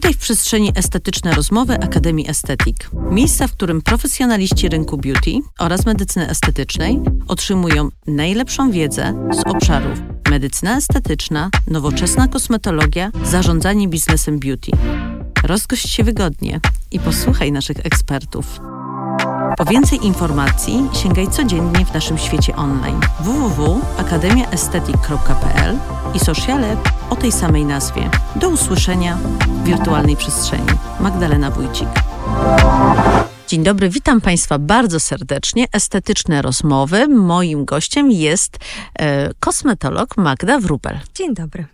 Witaj w przestrzeni estetyczne rozmowy Akademii Estetik. Miejsca, w którym profesjonaliści rynku beauty oraz medycyny estetycznej otrzymują najlepszą wiedzę z obszarów medycyna estetyczna, nowoczesna kosmetologia, zarządzanie biznesem beauty. Rozgość się wygodnie i posłuchaj naszych ekspertów. Po więcej informacji sięgaj codziennie w naszym świecie online www.akademiaestetyk.pl i sociale o tej samej nazwie. Do usłyszenia w wirtualnej przestrzeni. Magdalena Wójcik. Dzień dobry, witam Państwa bardzo serdecznie. Estetyczne rozmowy. Moim gościem jest e, kosmetolog Magda Wrubel. Dzień dobry.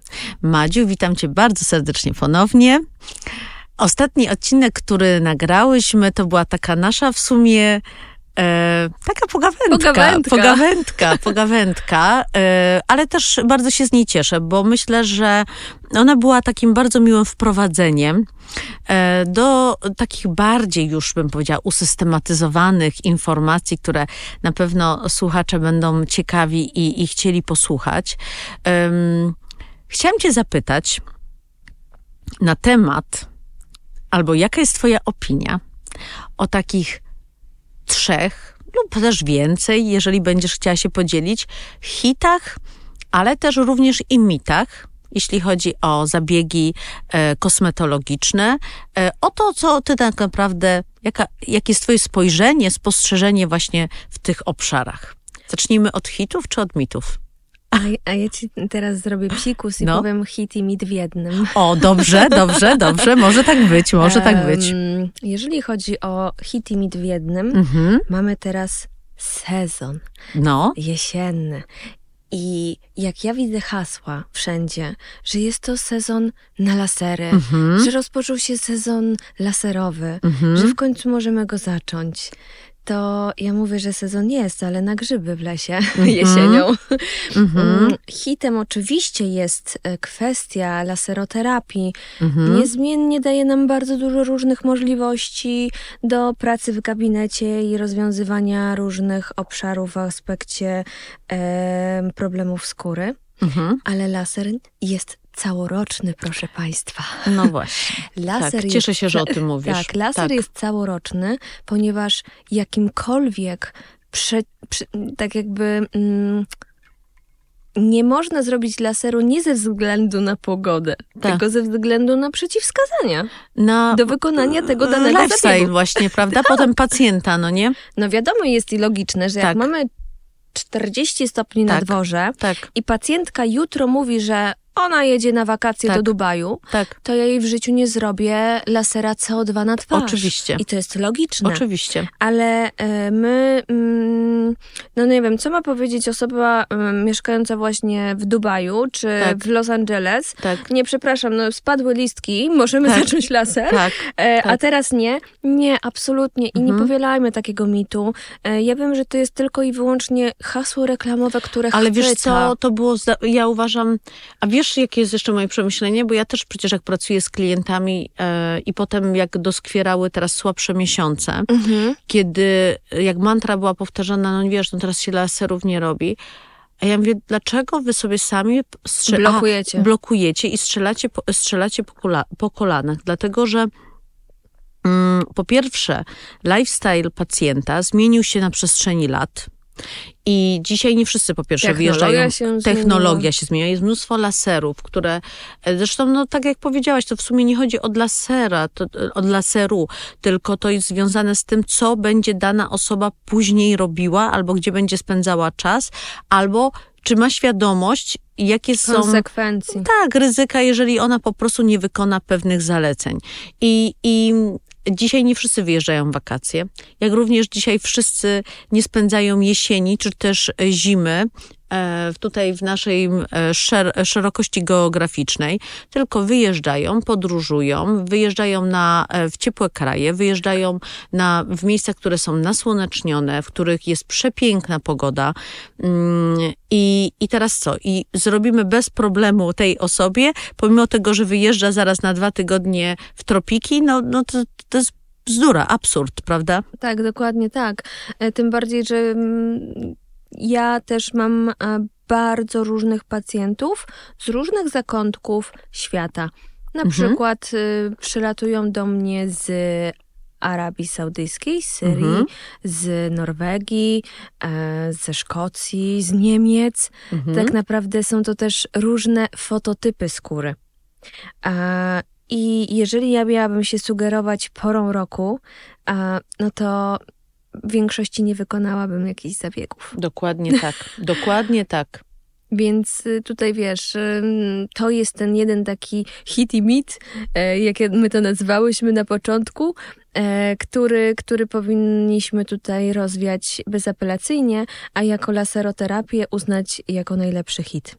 Madziu, witam Cię bardzo serdecznie ponownie. Ostatni odcinek, który nagrałyśmy, to była taka nasza w sumie E, taka pogawędka, pogawędka, pogawędka, pogawędka. E, ale też bardzo się z niej cieszę, bo myślę, że ona była takim bardzo miłym wprowadzeniem e, do takich bardziej już bym powiedziała usystematyzowanych informacji, które na pewno słuchacze będą ciekawi i, i chcieli posłuchać. Chciałam cię zapytać na temat, albo jaka jest twoja opinia o takich trzech lub też więcej, jeżeli będziesz chciała się podzielić, hitach, ale też również i mitach, jeśli chodzi o zabiegi e, kosmetologiczne, e, o to, co ty tak naprawdę, jaka, jakie jest twoje spojrzenie, spostrzeżenie właśnie w tych obszarach. Zacznijmy od hitów czy od mitów? A, a, ja ci teraz zrobię psikus i no. powiem hit i mit w jednym. O, dobrze, dobrze, dobrze. Może tak być, może tak być. Um, jeżeli chodzi o hit i mit w jednym, mhm. mamy teraz sezon. No. Jesienny. I jak ja widzę hasła wszędzie, że jest to sezon na lasery, mhm. że rozpoczął się sezon laserowy, mhm. że w końcu możemy go zacząć, to ja mówię, że sezon jest, ale na grzyby w lesie mm -hmm. jesienią. Mm -hmm. Hitem oczywiście jest e, kwestia laseroterapii. Mm -hmm. Niezmiennie daje nam bardzo dużo różnych możliwości do pracy w gabinecie i rozwiązywania różnych obszarów w aspekcie e, problemów skóry. Mhm. Ale laser jest całoroczny, proszę Państwa. No właśnie. Laser tak, cieszę się, że o tym mówisz. Tak, laser tak. jest całoroczny, ponieważ jakimkolwiek prze, prze, tak jakby mm, nie można zrobić laseru nie ze względu na pogodę, tak. tylko ze względu na przeciwwskazania na do wykonania tego danego lifestyle zabiegu. właśnie, prawda? Tak. Potem pacjenta, no nie? No wiadomo jest i logiczne, że tak. jak mamy 40 stopni tak, na dworze tak. i pacjentka jutro mówi, że ona jedzie na wakacje tak. do Dubaju, tak. to ja jej w życiu nie zrobię lasera CO2 na twarz. Oczywiście. I to jest logiczne. Oczywiście. Ale y, my, y, no nie wiem, co ma powiedzieć osoba y, mieszkająca właśnie w Dubaju, czy tak. w Los Angeles. Tak. Nie, przepraszam, no spadły listki, możemy tak. zacząć laser, tak. E, a tak. teraz nie. Nie, absolutnie. I mhm. nie powielajmy takiego mitu. Ja wiem, że to jest tylko i wyłącznie hasło reklamowe, które Ale chwyta. wiesz co, to było, ja uważam, a wiesz, wiesz, jakie jest jeszcze moje przemyślenie? Bo ja też przecież jak pracuję z klientami e, i potem jak doskwierały teraz słabsze miesiące, mhm. kiedy jak mantra była powtarzana, no wiesz, no teraz się laserów nie robi, a ja mówię, dlaczego wy sobie sami strze- blokujecie. A, blokujecie i strzelacie, po, strzelacie po, kola- po kolanach? Dlatego, że mm, po pierwsze, lifestyle pacjenta zmienił się na przestrzeni lat. I dzisiaj nie wszyscy po pierwsze technologia wyjeżdżają. Się technologia się zmienia. Jest mnóstwo laserów, które e, zresztą, no tak jak powiedziałaś, to w sumie nie chodzi od lasera, to, e, od laseru, tylko to jest związane z tym, co będzie dana osoba później robiła, albo gdzie będzie spędzała czas, albo czy ma świadomość, jakie są konsekwencje. Tak, ryzyka, jeżeli ona po prostu nie wykona pewnych zaleceń. I, i Dzisiaj nie wszyscy wyjeżdżają w wakacje, jak również dzisiaj wszyscy nie spędzają jesieni czy też zimy tutaj w naszej e, szer szerokości geograficznej, tylko wyjeżdżają, podróżują, wyjeżdżają na, e, w ciepłe kraje, wyjeżdżają na, w miejsca, które są nasłonecznione, w których jest przepiękna pogoda. Mm, I, I teraz co? I zrobimy bez problemu tej osobie, pomimo tego, że wyjeżdża zaraz na dwa tygodnie w tropiki, no, no to, to jest bzdura, absurd, prawda? Tak, dokładnie tak. Tym bardziej, że mm, ja też mam e, bardzo różnych pacjentów z różnych zakątków świata. Na mhm. przykład y, przylatują do mnie z Arabii Saudyjskiej, z Syrii, mhm. z Norwegii, e, ze Szkocji, z Niemiec. Mhm. Tak naprawdę są to też różne fototypy skóry. E, I jeżeli ja miałabym się sugerować porą roku, e, no to większości nie wykonałabym jakichś zabiegów. Dokładnie tak, dokładnie tak. Więc y, tutaj wiesz, to jest ten jeden taki hit i mit, e, jak my to nazwałyśmy na początku, e, który, który powinniśmy tutaj rozwiać bezapelacyjnie, a jako laseroterapię uznać jako najlepszy hit.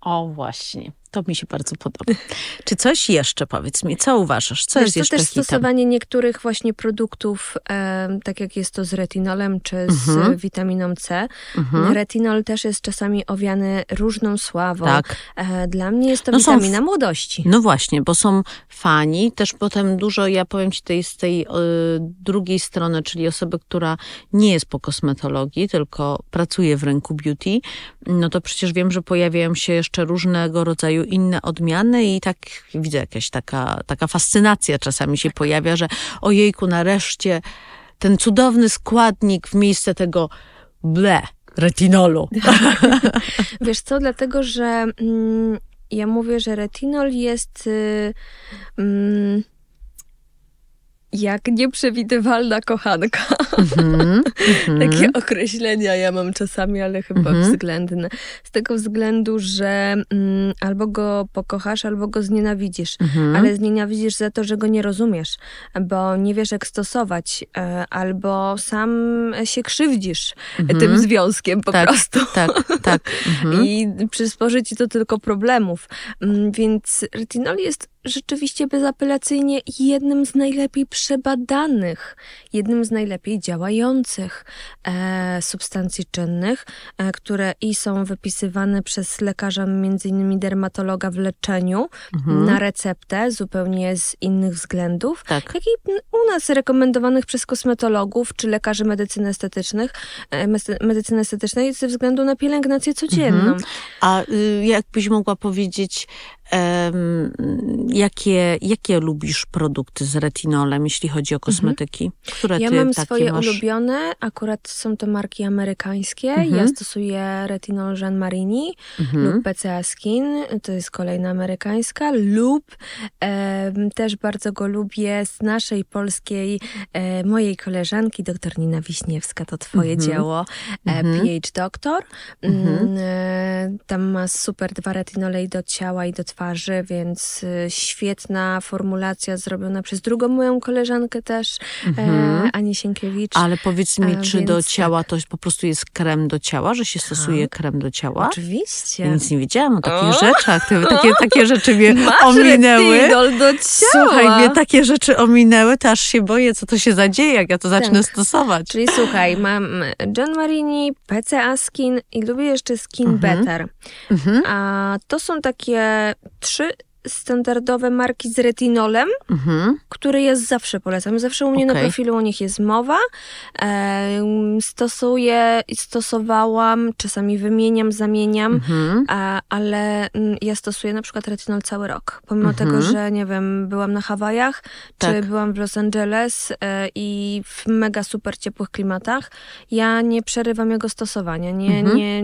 O, właśnie. To mi się bardzo podoba. Czy coś jeszcze, powiedz mi, co uważasz? Co Wiesz, jest jeszcze To też hitem? stosowanie niektórych właśnie produktów, e, tak jak jest to z retinolem czy z mhm. witaminą C. Mhm. Retinol też jest czasami owiany różną sławą. Tak. E, dla mnie jest to no witamina są, młodości. No właśnie, bo są fani, też potem dużo, ja powiem ci tej, z tej y, drugiej strony, czyli osoby, która nie jest po kosmetologii, tylko pracuje w rynku beauty, no to przecież wiem, że pojawiają się jeszcze różnego rodzaju rodzaju inne odmiany i tak widzę jakaś taka, taka fascynacja czasami się pojawia, że ojejku, nareszcie ten cudowny składnik w miejsce tego ble, retinolu. Wiesz co, dlatego, że mm, ja mówię, że retinol jest y, mm, jak nieprzewidywalna kochanka. Mm-hmm, Takie określenia ja mam czasami, ale chyba mm-hmm. względne. Z tego względu, że mm, albo go pokochasz, albo go znienawidzisz. Mm-hmm. Ale znienawidzisz za to, że go nie rozumiesz, bo nie wiesz, jak stosować, e, albo sam się krzywdzisz tym związkiem po tak, prostu. Tak, tak. I przysporzy ci to tylko problemów. Mm, więc retinol jest rzeczywiście bezapelacyjnie jednym z najlepiej przebadanych, jednym z najlepiej działających e, substancji czynnych, e, które i są wypisywane przez lekarza, między innymi dermatologa w leczeniu mhm. na receptę zupełnie z innych względów, tak. jak i u nas rekomendowanych przez kosmetologów czy lekarzy medycyny estetycznych, e, medycyny estetycznej ze względu na pielęgnację codzienną. Mhm. A y, jakbyś mogła powiedzieć, jakie, jakie lubisz produkty z retinolem, jeśli chodzi o mhm. kosmetyki? Które ja ty mam swoje masz? ulubione, akurat są to marki amerykańskie. Mhm. Ja stosuję retinol Jean Marini mhm. lub PCA Skin, to jest kolejna amerykańska, lub e, też bardzo go lubię z naszej polskiej, e, mojej koleżanki, doktor Nina Wiśniewska, to twoje mhm. dzieło, e, mhm. PH Doctor. Mhm. Mm, e, tam ma super dwa retinole i do ciała i do twarzy twarzy, więc y, świetna formulacja zrobiona przez drugą moją koleżankę też, mhm. e, Ani Sienkiewicz. Ale powiedz mi, czy więc do ciała tak. to po prostu jest krem do ciała, że się tak. stosuje krem do ciała? Oczywiście. Ja nic nie wiedziałam o takich o? rzeczach. Takie, takie rzeczy mnie Masz ominęły. do ciała. Słuchaj, mnie takie rzeczy ominęły, to aż się boję, co to się zadzieje, jak ja to zacznę tak. stosować. Czyli słuchaj, mam John Marini, PCA Skin i lubię jeszcze Skin mhm. Better. Mhm. A to są takie trzy standardowe marki z retinolem, mhm. które ja zawsze polecam. Zawsze u mnie okay. na profilu o nich jest mowa. E, stosuję i stosowałam, czasami wymieniam, zamieniam, mhm. a, ale mm, ja stosuję na przykład retinol cały rok. Pomimo mhm. tego, że nie wiem, byłam na Hawajach, tak. czy byłam w Los Angeles e, i w mega super ciepłych klimatach, ja nie przerywam jego stosowania. Nie, mhm. nie,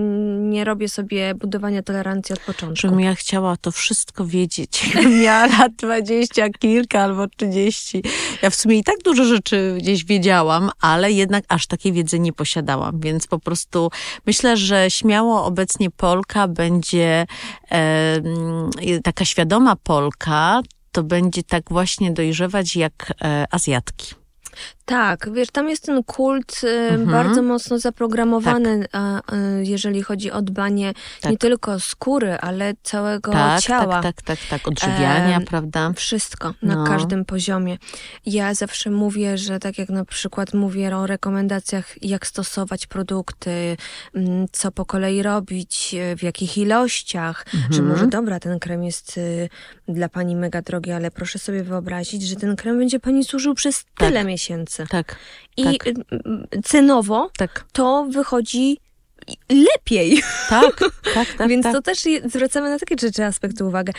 nie robię sobie budowania tolerancji od początku. Żebym ja chciała to wszystko wiedzieć. Miała lat dwadzieścia kilka albo trzydzieści. Ja w sumie i tak dużo rzeczy gdzieś wiedziałam, ale jednak aż takiej wiedzy nie posiadałam, więc po prostu myślę, że śmiało obecnie Polka będzie e, taka świadoma Polka, to będzie tak właśnie dojrzewać jak e, Azjatki. Tak, wiesz, tam jest ten kult y, mhm. bardzo mocno zaprogramowany, tak. y, jeżeli chodzi o dbanie tak. nie tylko skóry, ale całego tak, ciała. Tak, tak, tak, tak, odżywiania, e, prawda? Wszystko, na no. każdym poziomie. Ja zawsze mówię, że tak jak na przykład mówię o rekomendacjach, jak stosować produkty, mm, co po kolei robić, w jakich ilościach, mhm. że może dobra, ten krem jest y, dla pani mega drogi, ale proszę sobie wyobrazić, że ten krem będzie pani służył przez tyle tak. Miesięcy. Tak. I tak. cenowo tak. to wychodzi lepiej. Tak, tak, tak. Więc tak. to też zwracamy na takie rzeczy aspekty uwagę.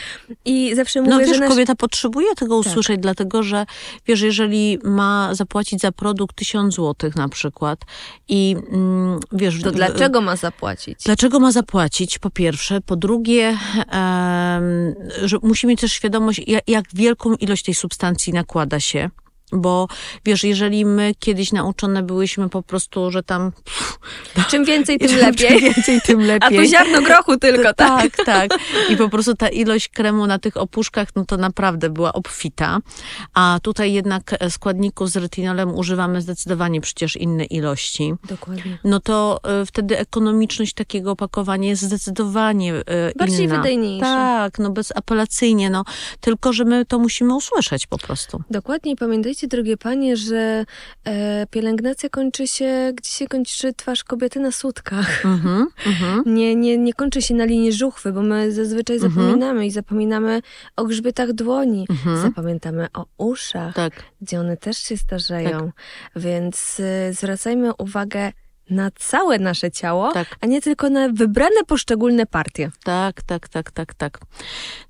I zawsze no mówię, wiesz, że nasz... kobieta potrzebuje tego tak. usłyszeć, tak. dlatego że wiesz, jeżeli ma zapłacić za produkt tysiąc złotych na przykład i mm, wiesz... To dlaczego ma zapłacić? Dlaczego ma zapłacić, po pierwsze. Po drugie, um, że musi mieć też świadomość, jak, jak wielką ilość tej substancji nakłada się bo wiesz, jeżeli my kiedyś nauczone byłyśmy po prostu, że tam. Czym więcej, tym lepiej. Czym więcej, tym lepiej. A tu ziarno grochu tylko, tak? Tak, tak. I po prostu ta ilość kremu na tych opuszkach, no to naprawdę była obfita. A tutaj jednak składników z retinolem używamy zdecydowanie przecież inne ilości. Dokładnie. No to y, wtedy ekonomiczność takiego opakowania jest zdecydowanie y, Bardziej inna. wydajniejsza. Tak, no bezapelacyjnie, no. Tylko, że my to musimy usłyszeć po prostu. Dokładnie. Pamiętajcie, Pamiętajcie, drogie panie, że e, pielęgnacja kończy się, gdzie się kończy twarz kobiety na sutkach. Mm-hmm, mm-hmm. Nie, nie, nie kończy się na linii żuchwy, bo my zazwyczaj mm-hmm. zapominamy i zapominamy o grzbietach dłoni. Mhm. Zapamiętamy o uszach, tak. gdzie one też się starzeją. Tak. Więc y, zwracajmy uwagę na całe nasze ciało, tak. a nie tylko na wybrane poszczególne partie. Tak, tak, tak, tak, tak.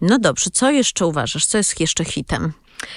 No dobrze, co jeszcze uważasz? Co jest jeszcze hitem?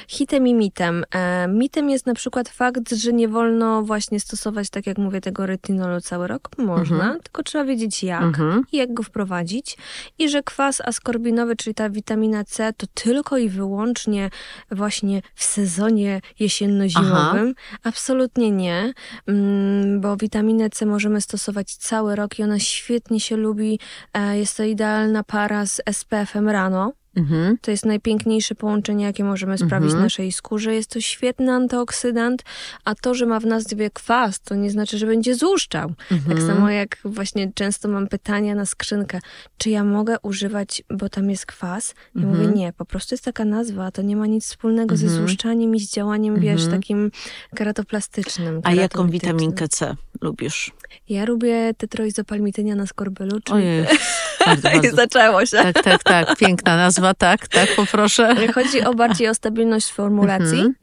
Hitem i mitem. E, mitem jest na przykład fakt, że nie wolno właśnie stosować, tak jak mówię, tego retinolu cały rok. Można, mhm. tylko trzeba wiedzieć jak mhm. i jak go wprowadzić. I że kwas askorbinowy, czyli ta witamina C, to tylko i wyłącznie właśnie w sezonie jesienno-zimowym. Aha. Absolutnie nie, mm, bo witaminę C możemy stosować cały rok i ona świetnie się lubi. E, jest to idealna para z SPF-em rano. Mhm. To jest najpiękniejsze połączenie, jakie możemy sprawić mhm. naszej skórze. Jest to świetny antyoksydant, a to, że ma w nazwie kwas, to nie znaczy, że będzie złuszczał. Mhm. Tak samo jak właśnie często mam pytania na skrzynkę, czy ja mogę używać, bo tam jest kwas? Ja mówię, mhm. nie, po prostu jest taka nazwa, to nie ma nic wspólnego ze mhm. złuszczaniem i z działaniem, wiesz, mhm. takim keratoplastycznym. A jaką witaminkę C lubisz? Ja lubię tetroizopalmitynia na skorbelu, czyli... Ojej, bardzo, bardzo. I zaczęło się. Tak, tak, tak. Piękna nazwa, tak, tak, poproszę. Chodzi o bardziej o stabilność formulacji. Mhm.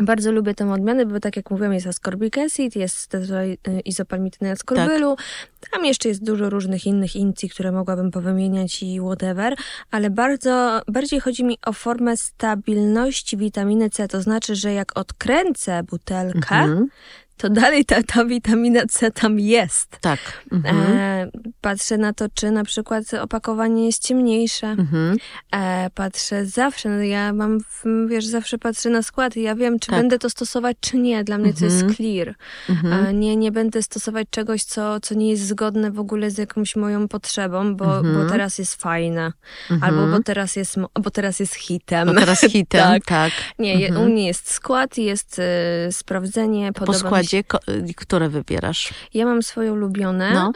Bardzo lubię tę odmianę, bo tak jak mówiłam, jest ascorbic acid, jest izopalmityny ascorbylu, tak. tam jeszcze jest dużo różnych innych incji, które mogłabym powymieniać i whatever, ale bardzo, bardziej chodzi mi o formę stabilności witaminy C, to znaczy, że jak odkręcę butelkę, mhm to dalej ta, ta witamina C tam jest. Tak. Mhm. E, patrzę na to, czy na przykład opakowanie jest ciemniejsze. Mhm. E, patrzę zawsze, no ja mam, wiesz, zawsze patrzę na skład i ja wiem, czy tak. będę to stosować, czy nie. Dla mnie mhm. to jest mhm. clear. Mhm. E, nie, nie będę stosować czegoś, co, co nie jest zgodne w ogóle z jakąś moją potrzebą, bo, bo mhm. teraz jest fajne. Albo bo teraz jest, bo teraz jest hitem. Bo teraz hitem, tak. tak. Nie, u mnie jest skład, jest y, sprawdzenie. Po składzie Y, które wybierasz? Ja mam swoje ulubione. No.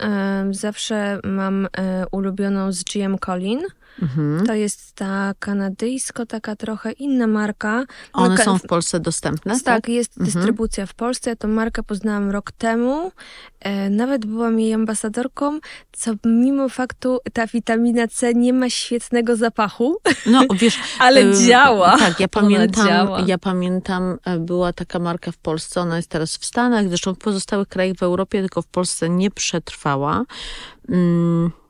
Zawsze mam e, ulubioną z GM Colin. Mhm. To jest ta kanadyjsko, taka trochę inna marka. One no, są w Polsce dostępne? Tak, tak? jest mhm. dystrybucja w Polsce. Ja tą markę poznałam rok temu. E, nawet byłam jej ambasadorką, co mimo faktu ta witamina C nie ma świetnego zapachu. No wiesz, ale y, działa. Tak, ja pamiętam, działa. ja pamiętam, e, była taka marka w Polsce, ona jest teraz w Stanach, zresztą w pozostałych krajach w Europie, tylko w Polsce nie przetrwała. Mm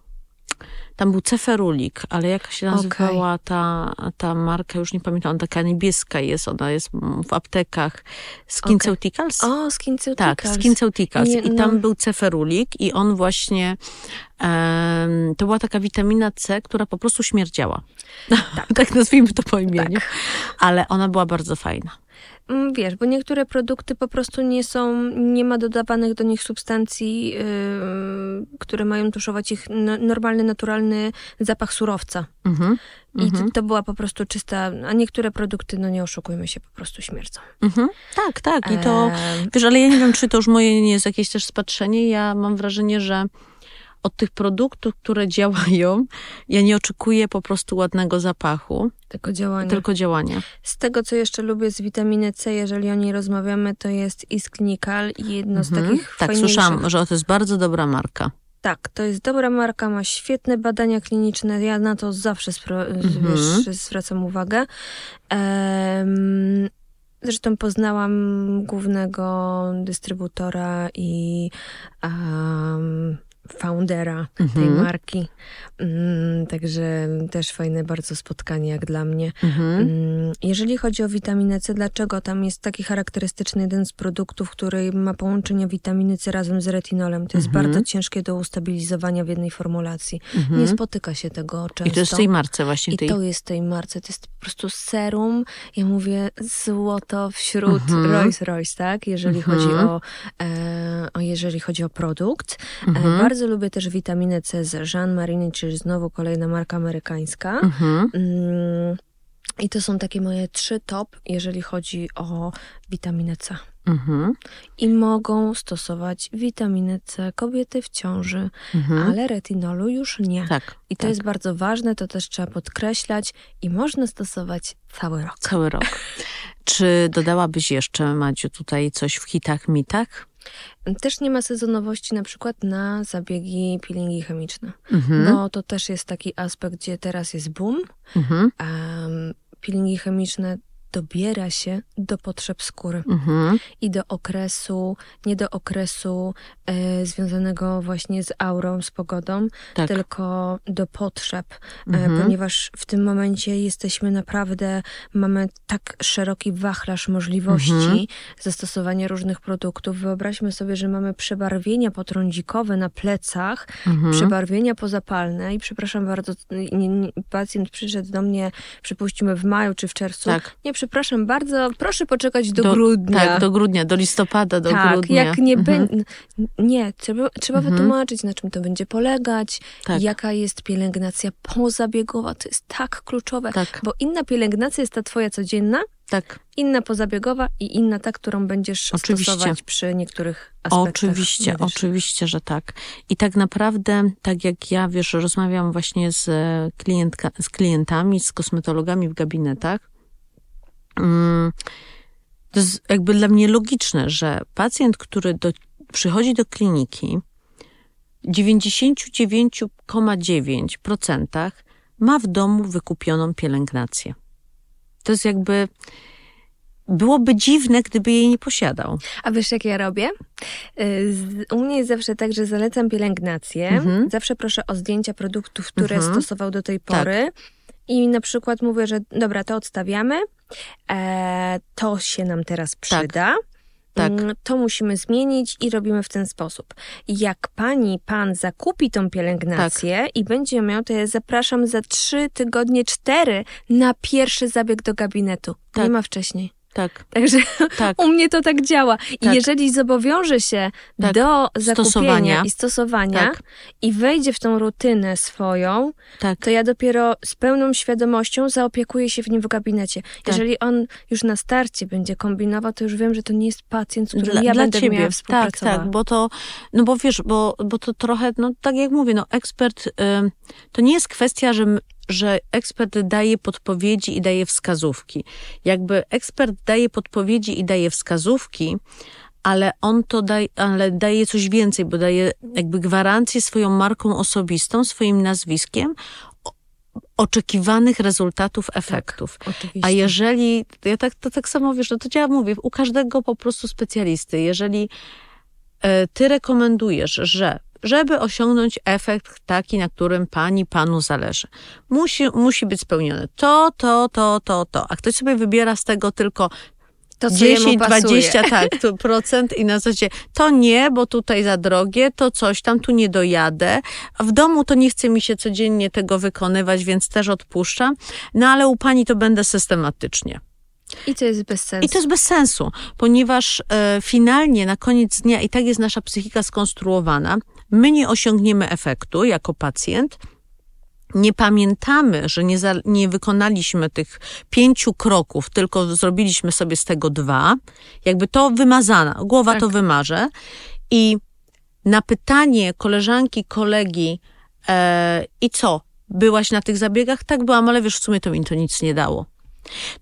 tam był ceferulik, ale jak się nazywała okay. ta, ta marka, już nie pamiętam, taka niebieska jest, ona jest w aptekach. SkinCeuticals? Okay. O, SkinCeuticals. Tak, SkinCeuticals. I no. tam był ceferulik i on właśnie, um, to była taka witamina C, która po prostu śmierdziała. Tak, tak nazwijmy to po imieniu. Tak. Ale ona była bardzo fajna. Mm, wiesz, bo niektóre produkty po prostu nie są, nie ma dodawanych do nich substancji, yy, które mają tuszować ich normalny, naturalny zapach surowca. Mhm. I to, to, była po prostu czysta, a niektóre produkty, no nie oszukujmy się, po prostu śmierdzą. Mhm. Tak, tak. I to, e... wiesz, ale ja nie wiem, czy to już moje nie jest jakieś też spatrzenie. Ja mam wrażenie, że od tych produktów, które działają, ja nie oczekuję po prostu ładnego zapachu. Tylko działania. Tylko działania. Z tego, co jeszcze lubię z witaminy C, jeżeli o niej rozmawiamy, to jest Isknikal i jedno mhm. z takich Tak, fajniejszych... słyszałam, że to jest bardzo dobra marka. Tak, to jest dobra marka, ma świetne badania kliniczne. Ja na to zawsze mhm. wiesz, zwracam uwagę. Um, Zresztą poznałam głównego dystrybutora i um, foundera tej mhm. marki. Mm, także też fajne bardzo spotkanie jak dla mnie. Mhm. Mm, jeżeli chodzi o witaminę C, dlaczego tam jest taki charakterystyczny jeden z produktów, który ma połączenie witaminy C razem z retinolem? To jest mhm. bardzo ciężkie do ustabilizowania w jednej formulacji. Mhm. Nie spotyka się tego często. I to jest tej marce właśnie. I tej... to jest tej marce. To jest po prostu serum. Ja mówię złoto wśród mhm. Rolls Royce, tak? Jeżeli chodzi o, e, o jeżeli chodzi o produkt. E, bardzo lubię też witaminę C z Jean Marini, czyli znowu kolejna marka amerykańska. Mhm. Mm, I to są takie moje trzy top, jeżeli chodzi o witaminę C. Mhm. I mogą stosować witaminę C kobiety w ciąży, mhm. ale retinolu już nie. Tak, I to tak. jest bardzo ważne, to też trzeba podkreślać i można stosować cały rok. Cały rok. Czy dodałabyś jeszcze, Madziu, tutaj coś w hitach, mitach? Też nie ma sezonowości na przykład na zabiegi peelingi chemiczne, mhm. bo to też jest taki aspekt, gdzie teraz jest boom. Mhm. Um, peelingi chemiczne dobiera się do potrzeb skóry mhm. i do okresu, nie do okresu e, związanego właśnie z aurą, z pogodą, tak. tylko do potrzeb, e, mhm. e, ponieważ w tym momencie jesteśmy naprawdę, mamy tak szeroki wachlarz możliwości mhm. zastosowania różnych produktów. Wyobraźmy sobie, że mamy przebarwienia potrądzikowe na plecach, mhm. przebarwienia pozapalne i przepraszam bardzo, nie, nie, pacjent przyszedł do mnie, przypuśćmy w maju czy w czerwcu, tak. nie przepraszam bardzo, proszę poczekać do, do, grudnia. Tak, do grudnia, do listopada, do tak, grudnia. jak nie mhm. będzie... Nie, trzeba, trzeba mhm. wytłumaczyć, na czym to będzie polegać, tak. jaka jest pielęgnacja pozabiegowa. To jest tak kluczowe, tak. bo inna pielęgnacja jest ta twoja codzienna, tak. Inna pozabiegowa i inna ta, którą będziesz oczywiście. stosować przy niektórych aspektach. Oczywiście, oczywiście, że tak. I tak naprawdę, tak jak ja, wiesz, rozmawiam właśnie z, klientka, z klientami, z kosmetologami w gabinetach, to jest jakby dla mnie logiczne, że pacjent, który do, przychodzi do kliniki, w 99,9% ma w domu wykupioną pielęgnację. To jest jakby. Byłoby dziwne, gdyby jej nie posiadał. A wiesz, jak ja robię? Y, u mnie jest zawsze tak, że zalecam pielęgnację. Mhm. Zawsze proszę o zdjęcia produktów, które mhm. stosował do tej pory. Tak. I na przykład mówię, że dobra, to odstawiamy e, to się nam teraz przyda. Tak. Tak. To musimy zmienić i robimy w ten sposób. Jak pani, pan zakupi tą pielęgnację tak. i będzie miał, to ja zapraszam za trzy tygodnie, cztery na pierwszy zabieg do gabinetu. Tak. Nie ma wcześniej. Tak. Także tak. u mnie to tak działa. I tak. jeżeli zobowiąże się tak. do zakupienia stosowania. i stosowania tak. i wejdzie w tą rutynę swoją, tak. to ja dopiero z pełną świadomością zaopiekuję się w nim w gabinecie. Tak. Jeżeli on już na starcie będzie kombinował, to już wiem, że to nie jest pacjent, z którym dla, ja dla będę ciebie. miała współpracować. Tak, tak, bo to, no bo wiesz, bo, bo to trochę, no tak jak mówię, no ekspert, y, to nie jest kwestia, że że ekspert daje podpowiedzi i daje wskazówki. Jakby ekspert daje podpowiedzi i daje wskazówki, ale on to daje, ale daje coś więcej, bo daje jakby gwarancję swoją marką osobistą, swoim nazwiskiem oczekiwanych rezultatów, tak, efektów. Tak, A jeżeli, ja tak, to tak samo wiesz, no to ja mówię, u każdego po prostu specjalisty, jeżeli e, ty rekomendujesz, że żeby osiągnąć efekt taki, na którym pani, panu zależy. Musi, musi być spełnione to, to, to, to, to. A ktoś sobie wybiera z tego tylko to, 10, 20 tak, to procent i na zasadzie to nie, bo tutaj za drogie, to coś tam, tu nie dojadę. A w domu to nie chce mi się codziennie tego wykonywać, więc też odpuszczam. No ale u pani to będę systematycznie. I to jest bez sensu. I to jest bez sensu, ponieważ e, finalnie na koniec dnia i tak jest nasza psychika skonstruowana, my nie osiągniemy efektu jako pacjent, nie pamiętamy, że nie, za, nie wykonaliśmy tych pięciu kroków, tylko zrobiliśmy sobie z tego dwa, jakby to wymazana, głowa tak. to wymarze. I na pytanie koleżanki, kolegi, e, i co? Byłaś na tych zabiegach? Tak byłam, ale wiesz, w sumie to mi to nic nie dało.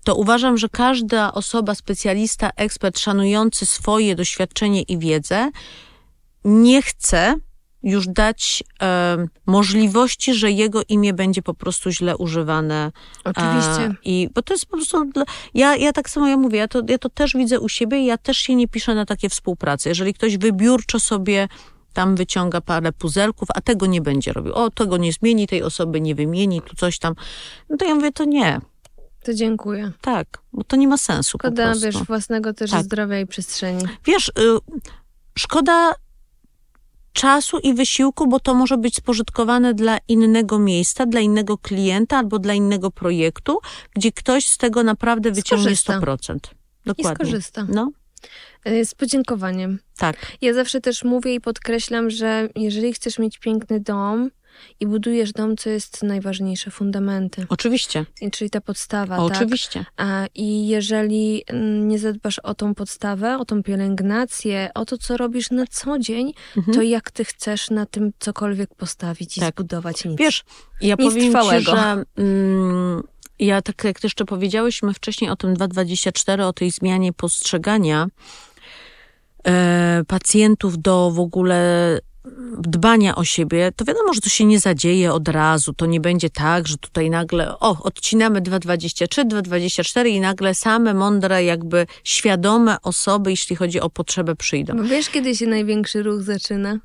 To uważam, że każda osoba, specjalista, ekspert, szanujący swoje doświadczenie i wiedzę, nie chce już dać e, możliwości, że jego imię będzie po prostu źle używane. Oczywiście. E, I, bo to jest po prostu, ja, ja tak samo ja mówię, ja to, ja to też widzę u siebie i ja też się nie piszę na takie współprace. Jeżeli ktoś wybiórczo sobie tam wyciąga parę puzelków, a tego nie będzie robił. O, tego nie zmieni, tej osoby nie wymieni, tu coś tam. No to ja mówię, to nie. To dziękuję. Tak, bo to nie ma sensu Szkoda, po prostu. wiesz, własnego też tak. zdrowia i przestrzeni. Wiesz, y, szkoda czasu i wysiłku, bo to może być spożytkowane dla innego miejsca, dla innego klienta albo dla innego projektu, gdzie ktoś z tego naprawdę wyciągnie Skorzysta. 100%. Dokładnie. I skorzysta. No. Y, z podziękowaniem. Tak. Ja zawsze też mówię i podkreślam, że jeżeli chcesz mieć piękny dom, i budujesz dom, co jest najważniejsze, fundamenty. Oczywiście. Czyli ta podstawa. O, tak? Oczywiście. A, I jeżeli mm, nie zadbasz o tą podstawę, o tą pielęgnację, o to, co robisz na co dzień, mhm. to jak ty chcesz na tym cokolwiek postawić i tak. zbudować nic. Wiesz, ja nic powiem trwałego. ci, że... Mm, ja tak jak jeszcze powiedziałyśmy wcześniej o tym 224, o tej zmianie postrzegania e, pacjentów do w ogóle dbania o siebie, to wiadomo, że to się nie zadzieje od razu. To nie będzie tak, że tutaj nagle, o, odcinamy 2,23, 2,24 i nagle same mądre, jakby świadome osoby, jeśli chodzi o potrzebę, przyjdą. Bo wiesz, kiedy się największy ruch zaczyna?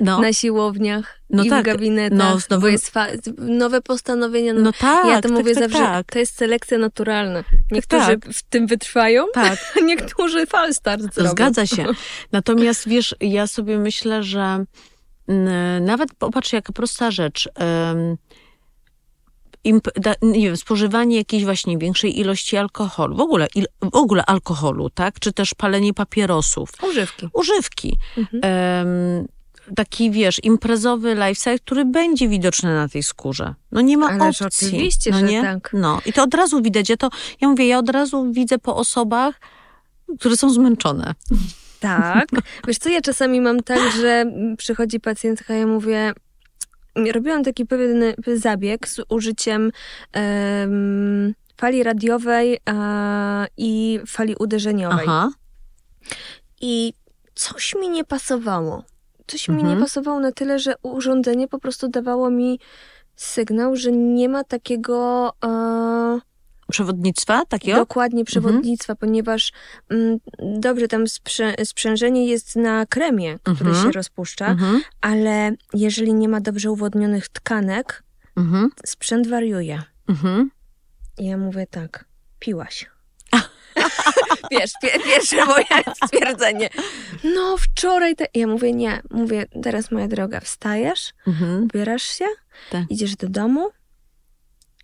No. Na siłowniach no i tak. w gabinetach, no, znowu... bo jest nowe postanowienia. No, no tak, ja to tak, mówię tak, zawsze, tak. to jest selekcja naturalna. Niektórzy w tym wytrwają, tak. a niektórzy falstart zrobią. Zgadza się. Natomiast wiesz, ja sobie myślę, że nawet popatrz, jaka prosta rzecz. nie wiem, spożywanie jakiejś właśnie większej ilości alkoholu, w ogóle, w ogóle alkoholu, tak? Czy też palenie papierosów. Używki. Używki. Mhm. Um, taki, wiesz, imprezowy lifestyle, który będzie widoczny na tej skórze. No nie ma Ależ opcji. oczywiście, no że nie? tak. No i to od razu widać. Ja to, ja mówię, ja od razu widzę po osobach, które są zmęczone. Tak. Wiesz co, ja czasami mam tak, że przychodzi pacjentka i ja mówię, robiłam taki pewien zabieg z użyciem um, fali radiowej uh, i fali uderzeniowej. Aha. I coś mi nie pasowało. Coś mhm. mi nie Mhm. pasowało na tyle, że urządzenie po prostu dawało mi sygnał, że nie ma takiego. Uh, przewodnictwa takiego? Dokładnie, przewodnictwa, mhm. ponieważ mm, dobrze, tam sprzężenie jest na kremie, który mhm. się rozpuszcza, mhm. ale jeżeli nie ma dobrze uwodnionych tkanek, mhm. sprzęt wariuje. Mhm. Ja mówię tak, piłaś. Wiesz, pierwsze moje stwierdzenie. No, wczoraj. Te... Ja mówię, nie. Mówię, teraz moja droga, wstajesz, mhm. ubierasz się, tak. idziesz do domu,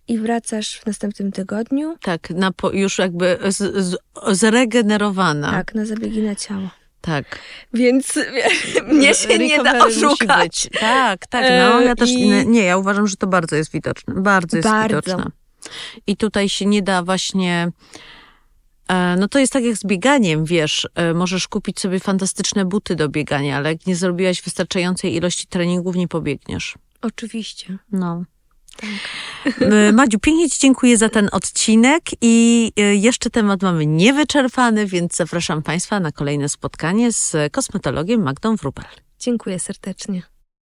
i wracasz w następnym tygodniu. Tak, na po, już jakby z, z, zregenerowana. Tak, na zabiegi na ciało. Tak. Więc mnie się nie da oszukać. Tak, tak. No, ja też I... nie, ja uważam, że to bardzo jest widoczne. Bardzo jest bardzo. widoczne. I tutaj się nie da właśnie. No to jest tak jak z bieganiem, wiesz, możesz kupić sobie fantastyczne buty do biegania, ale jak nie zrobiłaś wystarczającej ilości treningów, nie pobiegniesz. Oczywiście. No. Tak. Madziu, pięknie Ci dziękuję za ten odcinek i jeszcze temat mamy niewyczerpany, więc zapraszam Państwa na kolejne spotkanie z kosmetologiem Magdą Wrubel. Dziękuję serdecznie.